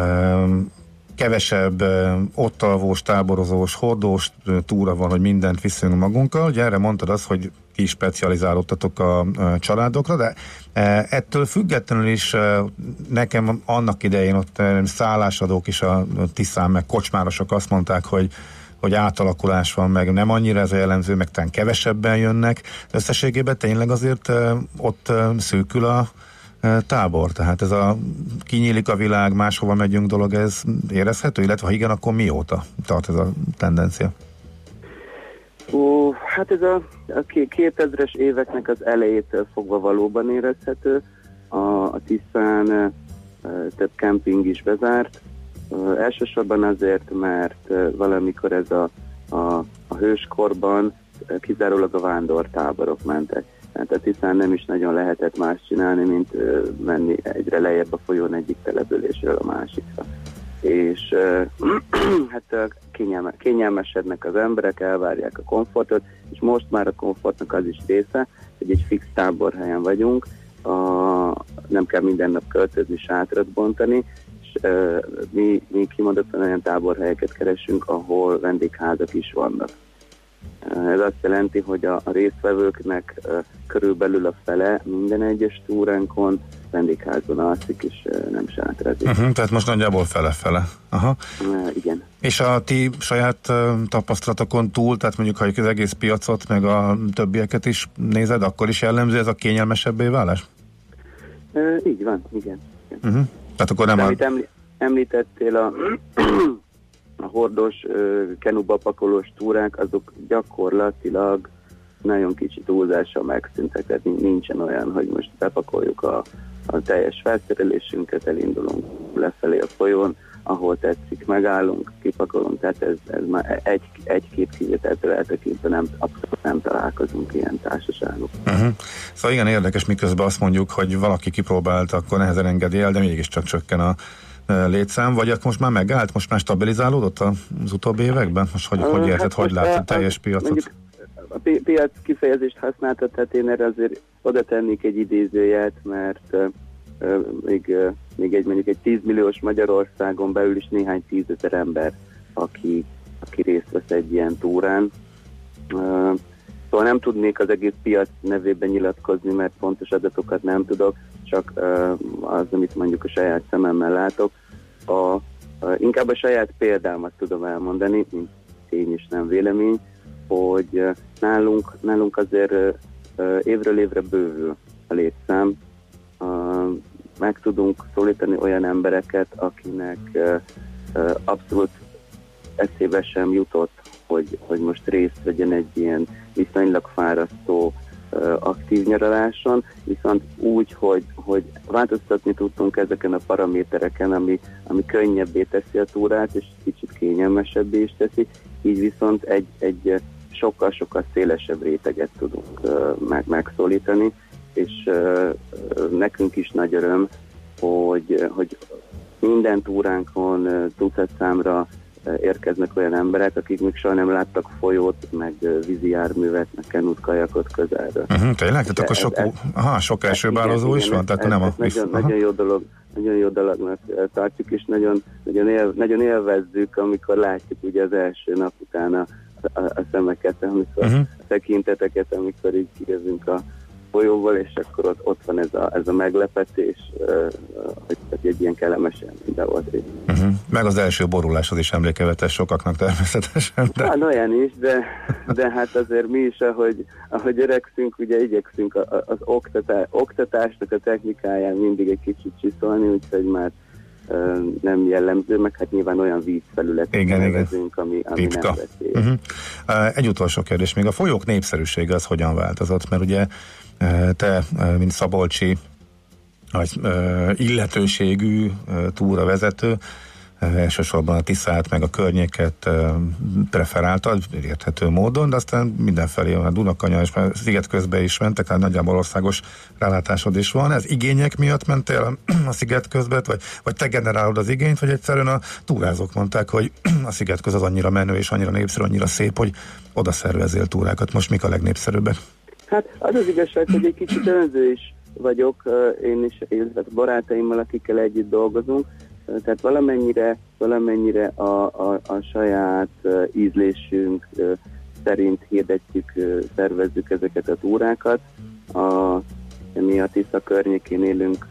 kevesebb e, ott alvós, táborozós, hordós túra van, hogy mindent viszünk magunkkal. Ugye erre mondtad azt, hogy ki specializálódtatok a, családokra, de ettől függetlenül is nekem annak idején ott szállásadók is a Tiszán, meg kocsmárosok azt mondták, hogy hogy átalakulás van, meg nem annyira ez a jellemző, meg talán kevesebben jönnek. Összességében tényleg azért ott szűkül a tábor, tehát ez a kinyílik a világ, máshova megyünk dolog, ez érezhető, illetve ha igen, akkor mióta tart ez a tendencia? Ó, hát ez a, a 2000-es éveknek az elejétől fogva valóban érezhető. A, a Tisztán több kemping is bezárt, Elsősorban azért, mert valamikor ez a, a, a hőskorban kizárólag a vándortáborok mentek. Tehát hiszen nem is nagyon lehetett más csinálni, mint menni egyre lejjebb a folyón egyik településről a másikra. És hát kényelme, kényelmesednek az emberek, elvárják a komfortot, és most már a komfortnak az is része, hogy egy fix táborhelyen vagyunk, a, nem kell minden nap költözni, sátrat bontani, mi, mi kimondottan olyan táborhelyeket keresünk, ahol vendégházak is vannak. Ez azt jelenti, hogy a, résztvevőknek körülbelül a fele minden egyes túránkon vendégházban alszik, és nem sátrazik. Uh-huh, tehát most nagyjából fele-fele. Aha. Uh, igen. És a ti saját tapasztalatokon túl, tehát mondjuk ha az egész piacot, meg a többieket is nézed, akkor is jellemző ez a kényelmesebbé válás? Uh, így van, igen. igen. Uh-huh. Tehát akkor nem Amit a... említettél, a, a hordos, kenuba pakolós túrák, azok gyakorlatilag nagyon kicsi túlzással megszűntek, tehát nincsen olyan, hogy most bepakoljuk a, a teljes felszerelésünket, elindulunk lefelé a folyón, ahol tetszik, megállunk, kipakolunk, tehát ez, ez már egy, egy-két kivételtől eltekintve nem, abszolút nem találkozunk ilyen társaságok. Uh-huh. Szóval igen, érdekes, miközben azt mondjuk, hogy valaki kipróbált, akkor nehezen engedi el, de mégiscsak csökken a létszám, vagy akkor most már megállt, most már stabilizálódott az utóbbi években? Most hogy, hogy érted, hát hogy látod a teljes piacot? A pi- piac kifejezést használtad, tehát én erre azért oda tennék egy idézőjét, mert uh, még, uh, még egy mondjuk egy 10 milliós Magyarországon belül is néhány tízezer ember, aki, aki részt vesz egy ilyen túrán. Uh, Szóval nem tudnék az egész piac nevében nyilatkozni, mert pontos adatokat nem tudok, csak az, amit mondjuk a saját szememmel látok. A, inkább a saját példámat tudom elmondani, mint tény és nem vélemény, hogy nálunk, nálunk azért évről évre bővül a létszám. Meg tudunk szólítani olyan embereket, akinek abszolút eszébe sem jutott hogy, hogy most részt vegyen egy ilyen viszonylag fárasztó aktív nyaraláson, viszont úgy, hogy, hogy változtatni tudtunk ezeken a paramétereken, ami, ami könnyebbé teszi a túrát, és kicsit kényelmesebbé is teszi, így viszont egy, egy sokkal-sokkal szélesebb réteget tudunk meg, megszólítani, és nekünk is nagy öröm, hogy, hogy minden túránkon tucat számra érkeznek olyan emberek, akik még soha nem láttak folyót, meg vízi járművet, meg kenut kajakot közelről. Uh-huh, tényleg? Tehát akkor sok, ez, aha, sok elsőbározó is van? Tehát ez, nem ez a... Nagyon, nagyon jó dolog, nagyon jó dolognak tartjuk, és nagyon, nagyon, él, nagyon élvezzük, amikor látjuk ugye az első nap után a, a, a szemeket, amikor uh-huh. a tekinteteket, amikor így kijövünk a folyóból, és akkor ott, ott van ez a, ez a meglepetés, hogy, egy ilyen kellemes élmény volt. Uh-huh. Meg az első boruláshoz is emlékevetes sokaknak természetesen. De... Hát olyan is, de, de hát azért mi is, ahogy, ahogy öregszünk, ugye igyekszünk az oktatá, oktatásnak a technikáján mindig egy kicsit csiszolni, úgyhogy már nem jellemző, meg hát nyilván olyan vízfelületet igen, nevezünk, ami, ami nem uh-huh. Egy utolsó kérdés, még a folyók népszerűsége az hogyan változott? Mert ugye te, mint Szabolcsi, nagy illetőségű túravezető, elsősorban a Tiszát meg a környéket preferáltad, érthető módon, de aztán mindenfelé a Dunakanya és a sziget közben is mentek, tehát nagyjából országos rálátásod is van. Ez igények miatt mentél a sziget közben, vagy, vagy te generálod az igényt, vagy egyszerűen a túrázók mondták, hogy a sziget köz az annyira menő és annyira népszerű, annyira szép, hogy oda szervezél túrákat. Most mik a legnépszerűbbek? Hát az az igazság, hogy egy kicsit önző is vagyok, én is, illetve barátaimmal, akikkel együtt dolgozunk, tehát valamennyire, valamennyire a, a, a saját ízlésünk szerint hirdetjük, szervezzük ezeket a túrákat. A, mi a Tisza környékén élünk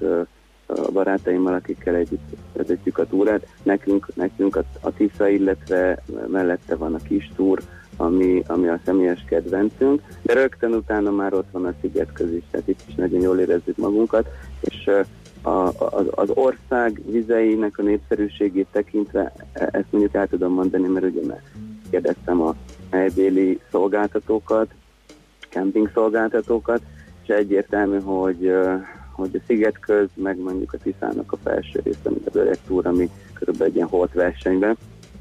a barátaimmal, akikkel együtt vezetjük a túrát. Nekünk, nekünk a, a Tisza, illetve mellette van a kis túr, ami, ami a személyes kedvencünk, de rögtön utána már ott van a szigetköz is, tehát itt is nagyon jól érezzük magunkat, és a, az, az ország vizeinek a népszerűségét tekintve, e, ezt mondjuk el tudom mondani, mert ugye kérdeztem a helybéli szolgáltatókat, camping szolgáltatókat, és egyértelmű, hogy, hogy a szigetköz, meg mondjuk a Tiszának a felső része, mint a Öreg Túr, ami körülbelül egy ilyen holt versenyben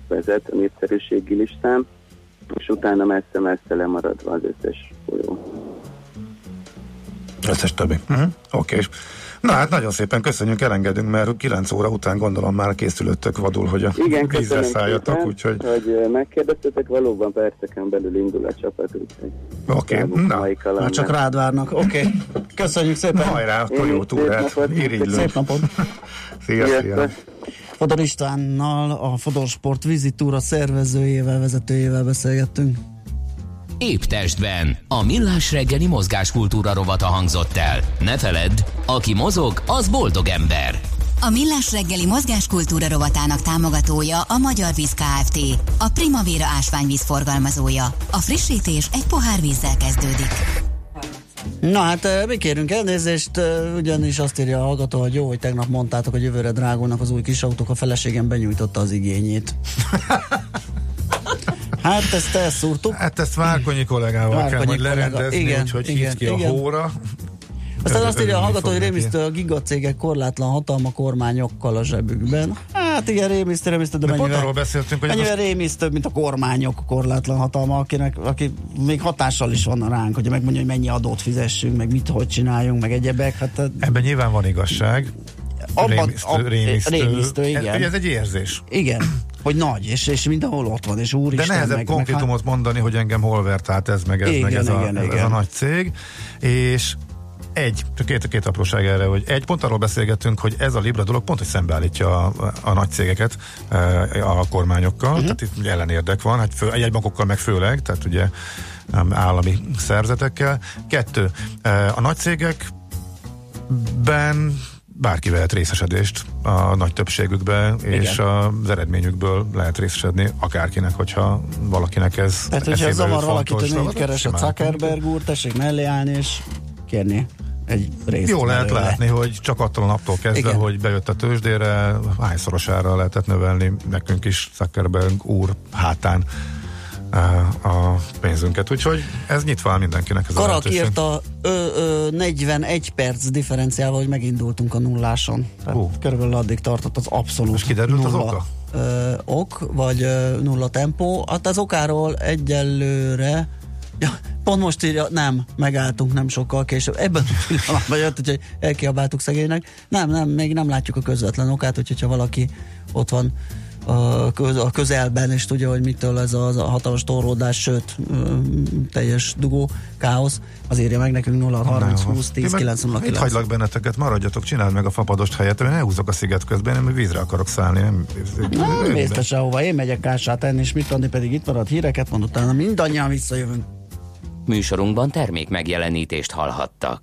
vezet a népszerűségi listán, és utána messze-messze lemaradva az összes folyó. Összes többi. Uh-huh. Oké. Okay. Na hát nagyon szépen köszönjük, elengedünk, mert 9 óra után gondolom már készülöttök vadul, hogy a Igen, vízre szálljatok, úgyhogy... hogy megkérdeztetek, valóban perceken belül indul a csapat, úgyhogy... Oké, okay. na. Hát csak rád várnak, oké. Okay. Köszönjük szépen. Hajrá, akkor jó túrát. Szép napot. Szia, szia. Fodor Istvánnal, a Fodorsport vízitúra szervezőjével, vezetőjével beszélgettünk. Épp testben. A millás reggeli mozgáskultúra rovata hangzott el. Ne feledd, aki mozog, az boldog ember. A Millás reggeli mozgáskultúra rovatának támogatója a Magyar Víz Kft. A Primavera ásványvíz forgalmazója. A frissítés egy pohár vízzel kezdődik. Na hát mi kérünk elnézést, ugyanis azt írja a hallgató, hogy jó, hogy tegnap mondtátok, hogy jövőre drágulnak az új kis autók, a feleségem benyújtotta az igényét. Hát ezt elszúrtuk. Hát ezt Várkonyi kollégával Várkonyi kell majd lerendezni, igen, úgyhogy igen, ki igen. a hóra. Aztán azt írja a hallgató, hogy rémisztő a gigacégek korlátlan hatalma kormányokkal a zsebükben. Hát igen, rémisztő, rémisztő, de, de mennyivel, arról beszéltünk, hogy mennyivel rémisztő, mint a kormányok korlátlan hatalma, akinek, aki még hatással is van ránk, hogy megmondja, hogy mennyi adót fizessünk, meg mit, hogy csináljunk, meg egyebek. Hát, Ebben nyilván van igazság. Abban, rémisztő, rémisztő, rémisztő, igen. Ez, ez egy érzés. Igen. Hogy nagy, és, és mindenhol ott van, és úristen. De nehezebb meg, konkrétumot meg, hát... mondani, hogy engem hol vert át ez, meg ez, igen, meg ez, igen, a, igen. ez a nagy cég. És egy, csak két, két apróság erre, hogy egy pont arról beszélgetünk, hogy ez a Libra dolog pont, hogy szembeállítja a, a nagy cégeket eh, a kormányokkal, uh-huh. tehát itt ellenérdek van, hát fő, egy bankokkal meg főleg, tehát ugye állami szerzetekkel. Kettő, eh, a nagy cégekben bárki vehet részesedést a nagy többségükbe, Igen. és az eredményükből lehet részesedni akárkinek, hogyha valakinek ez Tehát, hogyha zavar valakit, hogy mit keres a Zuckerberg úr, tessék mellé állni, és kérni egy részt. Jó lehet látni, hogy csak attól a naptól kezdve, Igen. hogy bejött a tőzsdére, hányszorosára lehetett növelni nekünk is Zuckerberg úr hátán a pénzünket, úgyhogy ez nyitva mindenkinek. Ez Karak írta ö, ö, 41 perc differenciával, hogy megindultunk a nulláson. Tehát uh. körülbelül addig tartott az abszolút És kiderült nulla. az oka? ö, ok, vagy ö, nulla tempó. Hát az okáról egyelőre Ja, pont most írja, nem, megálltunk nem sokkal később. Ebben a pillanatban jött, hogy elkiabáltuk szegénynek. Nem, nem, még nem látjuk a közvetlen okát, úgyhogy ha valaki ott van a, köz, a közelben, és tudja, hogy mitől ez a, a hatalmas torlódás, sőt, teljes dugó, káosz, az írja meg nekünk 0 30 20 10 9 0 Itt hagylak benneteket, maradjatok, csináld meg a fapadost helyett, mert elhúzok a sziget közben, én vízre akarok szállni. Nem, nem mész sehova, én megyek kását tenni, és mit tenni, pedig itt marad híreket, mondott, utána mindannyian visszajövünk. Műsorunkban termék megjelenítést hallhattak.